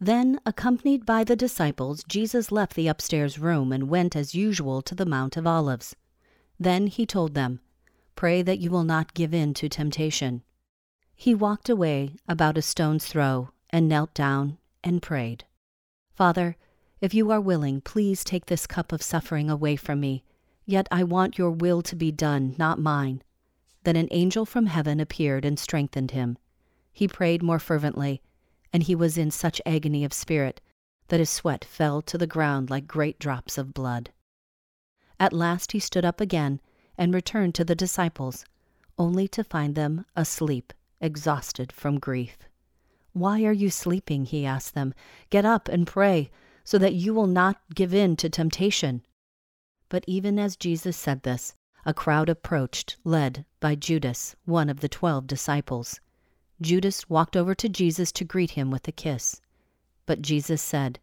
Then, accompanied by the disciples, Jesus left the upstairs room and went as usual to the Mount of Olives. Then he told them, Pray that you will not give in to temptation. He walked away about a stone's throw and knelt down and prayed. Father, if you are willing, please take this cup of suffering away from me. Yet I want your will to be done, not mine. Then an angel from heaven appeared and strengthened him. He prayed more fervently, and he was in such agony of spirit that his sweat fell to the ground like great drops of blood. At last he stood up again and returned to the disciples, only to find them asleep, exhausted from grief. Why are you sleeping? he asked them. Get up and pray, so that you will not give in to temptation. But even as Jesus said this, a crowd approached, led by Judas, one of the twelve disciples. Judas walked over to Jesus to greet him with a kiss. But Jesus said,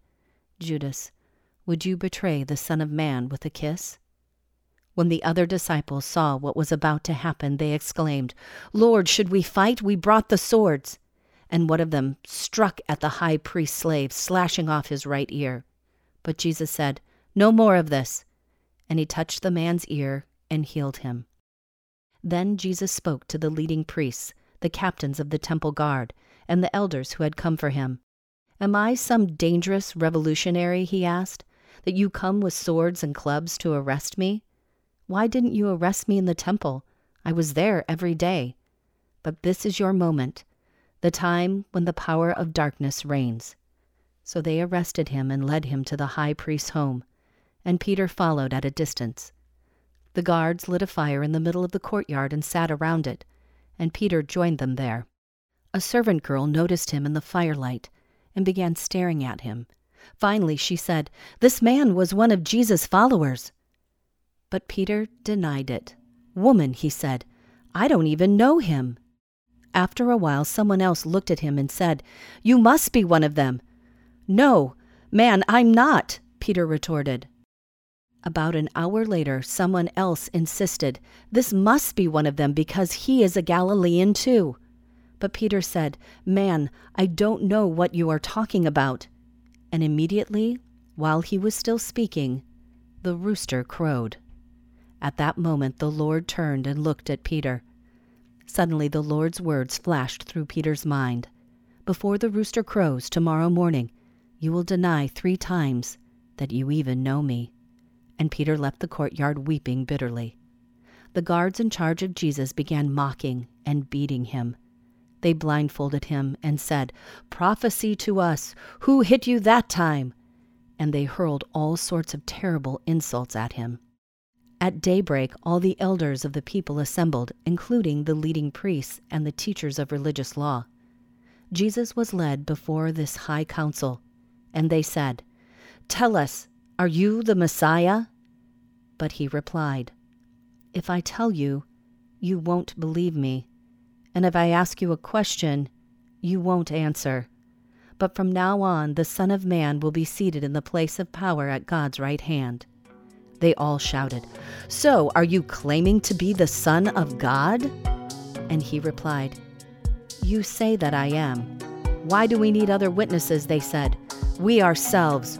Judas, would you betray the Son of Man with a kiss? When the other disciples saw what was about to happen, they exclaimed, Lord, should we fight? We brought the swords. And one of them struck at the high priest's slave, slashing off his right ear. But Jesus said, No more of this. And he touched the man's ear and healed him. Then Jesus spoke to the leading priests, the captains of the temple guard, and the elders who had come for him. Am I some dangerous revolutionary, he asked, that you come with swords and clubs to arrest me? Why didn't you arrest me in the temple? I was there every day. But this is your moment, the time when the power of darkness reigns. So they arrested him and led him to the high priest's home, and Peter followed at a distance. The guards lit a fire in the middle of the courtyard and sat around it, and Peter joined them there. A servant girl noticed him in the firelight and began staring at him. Finally, she said, This man was one of Jesus' followers. But Peter denied it. Woman, he said, I don't even know him. After a while, someone else looked at him and said, You must be one of them. No, man, I'm not, Peter retorted. About an hour later, someone else insisted, This must be one of them because he is a Galilean too. But Peter said, Man, I don't know what you are talking about. And immediately, while he was still speaking, the rooster crowed. At that moment, the Lord turned and looked at Peter. Suddenly, the Lord's words flashed through Peter's mind Before the rooster crows tomorrow morning, you will deny three times that you even know me and Peter left the courtyard weeping bitterly. The guards in charge of Jesus began mocking and beating him. They blindfolded him and said, Prophesy to us! Who hit you that time? And they hurled all sorts of terrible insults at him. At daybreak, all the elders of the people assembled, including the leading priests and the teachers of religious law. Jesus was led before this high council, and they said, Tell us, are you the Messiah? But he replied, If I tell you, you won't believe me. And if I ask you a question, you won't answer. But from now on, the Son of Man will be seated in the place of power at God's right hand. They all shouted, So, are you claiming to be the Son of God? And he replied, You say that I am. Why do we need other witnesses? They said. We ourselves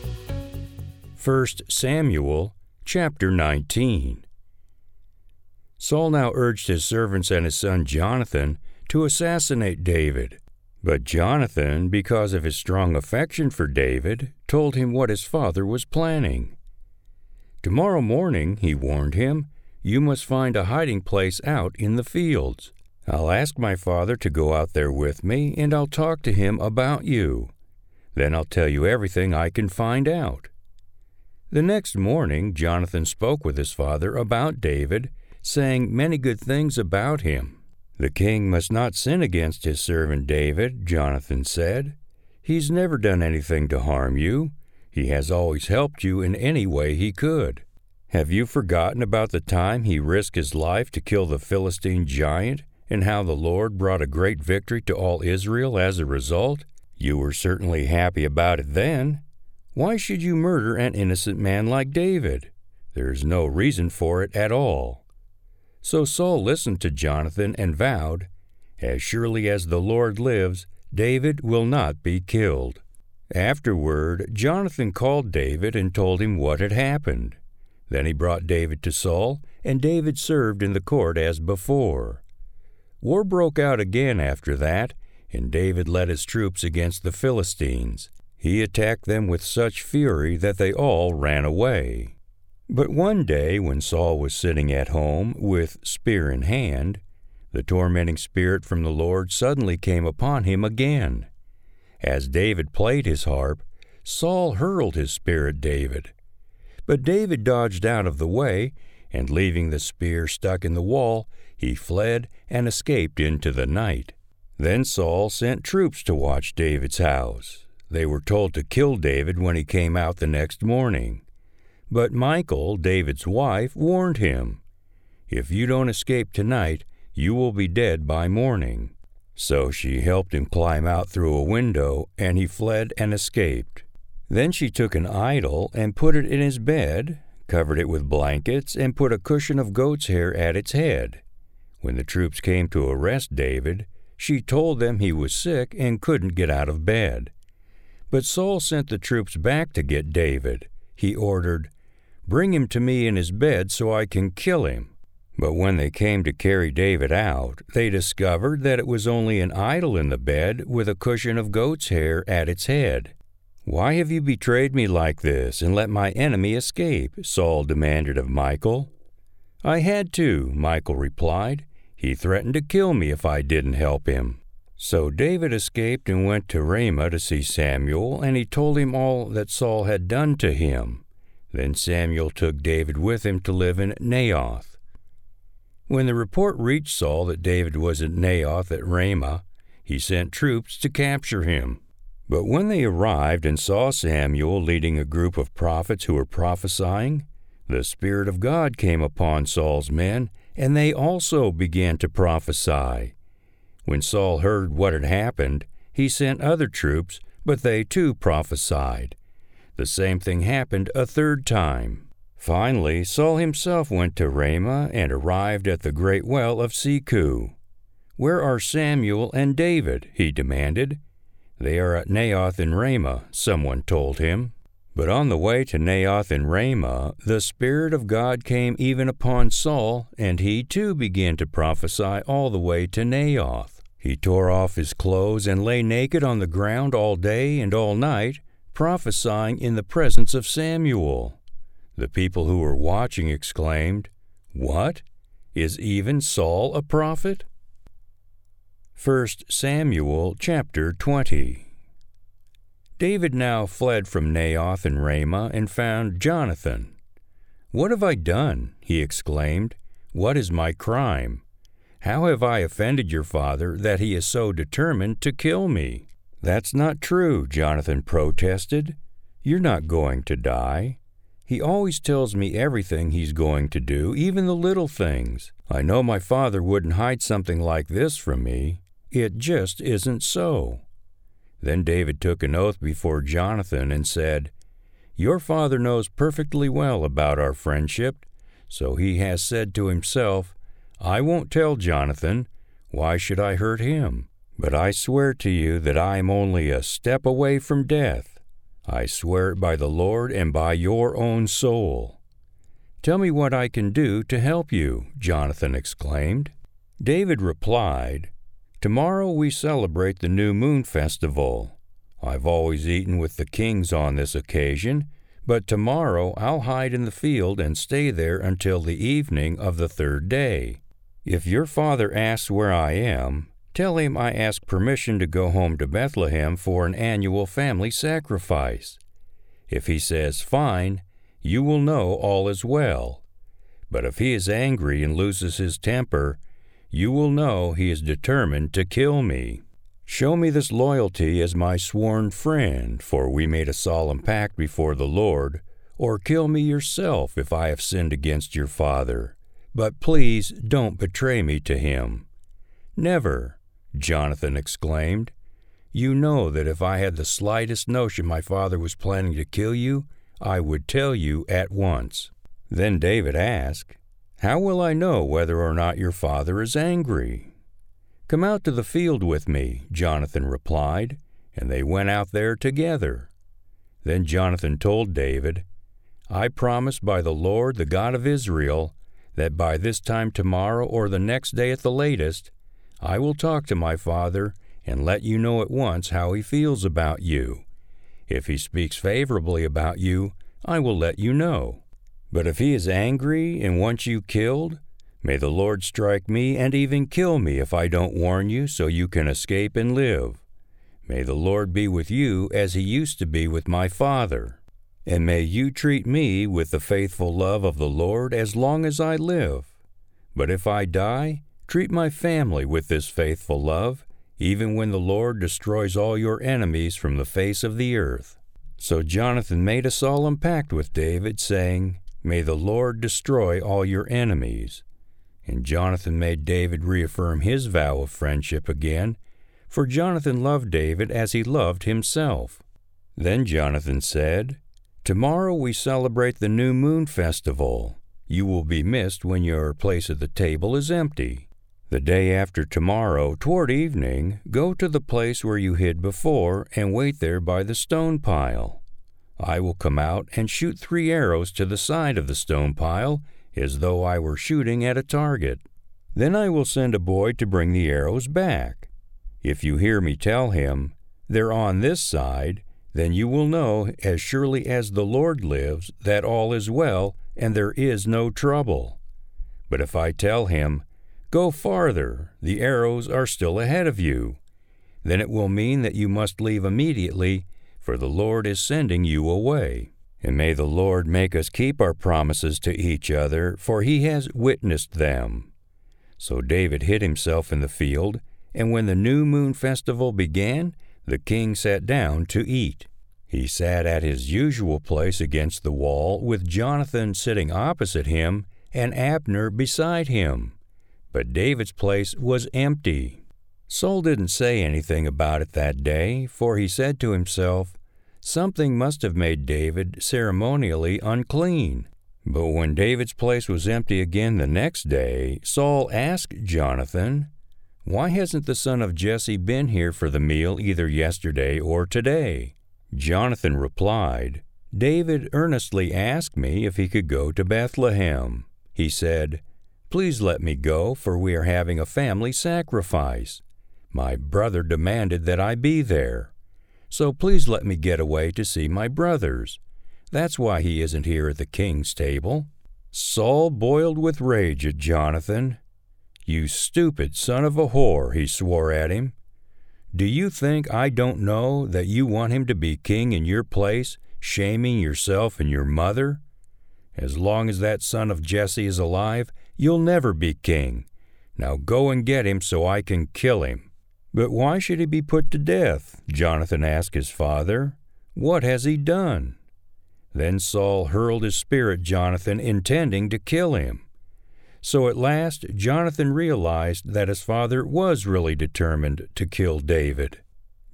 1 Samuel chapter 19. Saul now urged his servants and his son Jonathan to assassinate David. But Jonathan, because of his strong affection for David, told him what his father was planning. Tomorrow morning, he warned him, you must find a hiding place out in the fields. I'll ask my father to go out there with me, and I'll talk to him about you. Then I'll tell you everything I can find out. The next morning, Jonathan spoke with his father about David, saying many good things about him. The king must not sin against his servant David, Jonathan said. He's never done anything to harm you. He has always helped you in any way he could. Have you forgotten about the time he risked his life to kill the Philistine giant, and how the Lord brought a great victory to all Israel as a result? You were certainly happy about it then. Why should you murder an innocent man like David? There is no reason for it at all. So Saul listened to Jonathan and vowed, As surely as the Lord lives, David will not be killed. Afterward, Jonathan called David and told him what had happened. Then he brought David to Saul, and David served in the court as before. War broke out again after that, and David led his troops against the Philistines. He attacked them with such fury that they all ran away. But one day, when Saul was sitting at home with spear in hand, the tormenting spirit from the Lord suddenly came upon him again. As David played his harp, Saul hurled his spear at David. But David dodged out of the way, and leaving the spear stuck in the wall, he fled and escaped into the night. Then Saul sent troops to watch David's house. They were told to kill David when he came out the next morning. But Michal, David's wife, warned him If you don't escape tonight, you will be dead by morning. So she helped him climb out through a window, and he fled and escaped. Then she took an idol and put it in his bed, covered it with blankets, and put a cushion of goat's hair at its head. When the troops came to arrest David, she told them he was sick and couldn't get out of bed. But Saul sent the troops back to get David. He ordered, Bring him to me in his bed so I can kill him. But when they came to carry David out, they discovered that it was only an idol in the bed with a cushion of goat's hair at its head. Why have you betrayed me like this and let my enemy escape? Saul demanded of Michal. I had to, Michal replied. He threatened to kill me if I didn't help him. So David escaped and went to Ramah to see Samuel, and he told him all that Saul had done to him. Then Samuel took David with him to live in Naioth. When the report reached Saul that David was at Naioth at Ramah, he sent troops to capture him. But when they arrived and saw Samuel leading a group of prophets who were prophesying, the Spirit of God came upon Saul's men, and they also began to prophesy. When Saul heard what had happened, he sent other troops, but they too prophesied. The same thing happened a third time. Finally, Saul himself went to Ramah and arrived at the great well of Secu. Where are Samuel and David? he demanded. They are at Naioth in Ramah, someone told him. But on the way to Naioth in Ramah, the Spirit of God came even upon Saul, and he too began to prophesy all the way to Naioth. He tore off his clothes and lay naked on the ground all day and all night, prophesying in the presence of Samuel. The people who were watching exclaimed, What? Is even Saul a prophet? 1 Samuel chapter 20 David now fled from Naioth and Ramah and found Jonathan. What have I done? he exclaimed. What is my crime? How have I offended your father that he is so determined to kill me? That's not true, Jonathan protested. You're not going to die. He always tells me everything he's going to do, even the little things. I know my father wouldn't hide something like this from me. It just isn't so. Then David took an oath before Jonathan and said, Your father knows perfectly well about our friendship, so he has said to himself, I won't tell Jonathan. Why should I hurt him? But I swear to you that I am only a step away from death. I swear it by the Lord and by your own soul. Tell me what I can do to help you, Jonathan exclaimed. David replied, Tomorrow we celebrate the New Moon Festival. I've always eaten with the kings on this occasion, but tomorrow I'll hide in the field and stay there until the evening of the third day. If your father asks where I am, tell him I ask permission to go home to Bethlehem for an annual family sacrifice. If he says fine, you will know all is well. But if he is angry and loses his temper, you will know he is determined to kill me. Show me this loyalty as my sworn friend, for we made a solemn pact before the Lord, or kill me yourself if I have sinned against your father. But please don't betray me to him. Never, Jonathan exclaimed. You know that if I had the slightest notion my father was planning to kill you, I would tell you at once. Then David asked, How will I know whether or not your father is angry? Come out to the field with me, Jonathan replied, and they went out there together. Then Jonathan told David, I promise by the Lord, the God of Israel, that by this time tomorrow or the next day at the latest, I will talk to my father and let you know at once how he feels about you. If he speaks favorably about you, I will let you know. But if he is angry and wants you killed, May the Lord strike me and even kill me if I don't warn you so you can escape and live. May the Lord be with you as he used to be with my father. And may you treat me with the faithful love of the Lord as long as I live. But if I die, treat my family with this faithful love, even when the Lord destroys all your enemies from the face of the earth. So Jonathan made a solemn pact with David, saying, May the Lord destroy all your enemies. And Jonathan made David reaffirm his vow of friendship again, for Jonathan loved David as he loved himself. Then Jonathan said, Tomorrow we celebrate the New Moon Festival. You will be missed when your place at the table is empty. The day after tomorrow, toward evening, go to the place where you hid before and wait there by the stone pile. I will come out and shoot three arrows to the side of the stone pile as though I were shooting at a target. Then I will send a boy to bring the arrows back. If you hear me tell him, They're on this side, then you will know, as surely as the Lord lives, that all is well and there is no trouble. But if I tell him, Go farther, the arrows are still ahead of you, then it will mean that you must leave immediately, for the Lord is sending you away. And may the Lord make us keep our promises to each other, for he has witnessed them. So David hid himself in the field, and when the new moon festival began, the king sat down to eat. He sat at his usual place against the wall, with Jonathan sitting opposite him and Abner beside him. But David's place was empty. Saul didn't say anything about it that day, for he said to himself, Something must have made David ceremonially unclean. But when David's place was empty again the next day, Saul asked Jonathan, Why hasn't the son of Jesse been here for the meal either yesterday or today? Jonathan replied, David earnestly asked me if he could go to Bethlehem. He said, Please let me go, for we are having a family sacrifice. My brother demanded that I be there so please let me get away to see my brothers. That's why he isn't here at the king's table. Saul boiled with rage at Jonathan. You stupid son of a whore, he swore at him. Do you think I don't know that you want him to be king in your place, shaming yourself and your mother? As long as that son of Jesse is alive, you'll never be king. Now go and get him so I can kill him. But why should he be put to death? Jonathan asked his father. What has he done? Then Saul hurled his spear at Jonathan, intending to kill him. So at last Jonathan realized that his father was really determined to kill David.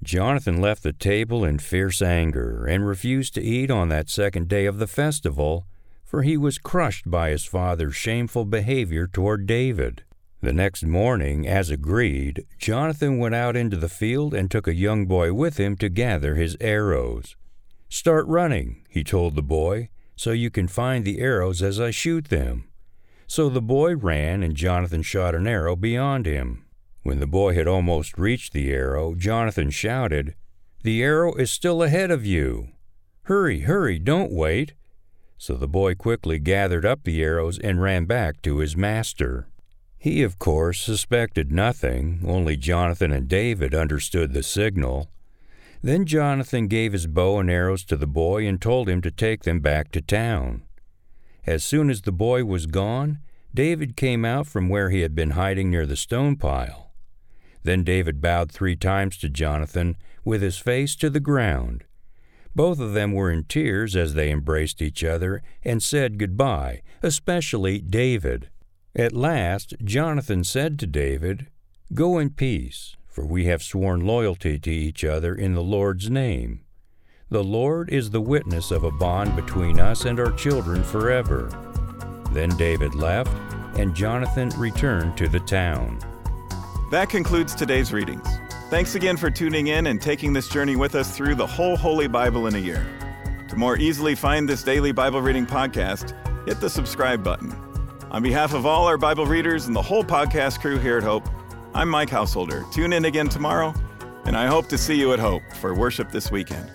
Jonathan left the table in fierce anger and refused to eat on that second day of the festival, for he was crushed by his father's shameful behavior toward David. The next morning, as agreed, Jonathan went out into the field and took a young boy with him to gather his arrows. Start running, he told the boy, so you can find the arrows as I shoot them. So the boy ran, and Jonathan shot an arrow beyond him. When the boy had almost reached the arrow, Jonathan shouted, The arrow is still ahead of you. Hurry, hurry, don't wait. So the boy quickly gathered up the arrows and ran back to his master. He, of course, suspected nothing, only Jonathan and David understood the signal. Then Jonathan gave his bow and arrows to the boy and told him to take them back to town. As soon as the boy was gone, David came out from where he had been hiding near the stone pile. Then David bowed three times to Jonathan with his face to the ground. Both of them were in tears as they embraced each other and said goodbye, especially David. At last, Jonathan said to David, Go in peace, for we have sworn loyalty to each other in the Lord's name. The Lord is the witness of a bond between us and our children forever. Then David left, and Jonathan returned to the town. That concludes today's readings. Thanks again for tuning in and taking this journey with us through the whole Holy Bible in a year. To more easily find this daily Bible reading podcast, hit the subscribe button. On behalf of all our Bible readers and the whole podcast crew here at Hope, I'm Mike Householder. Tune in again tomorrow, and I hope to see you at Hope for worship this weekend.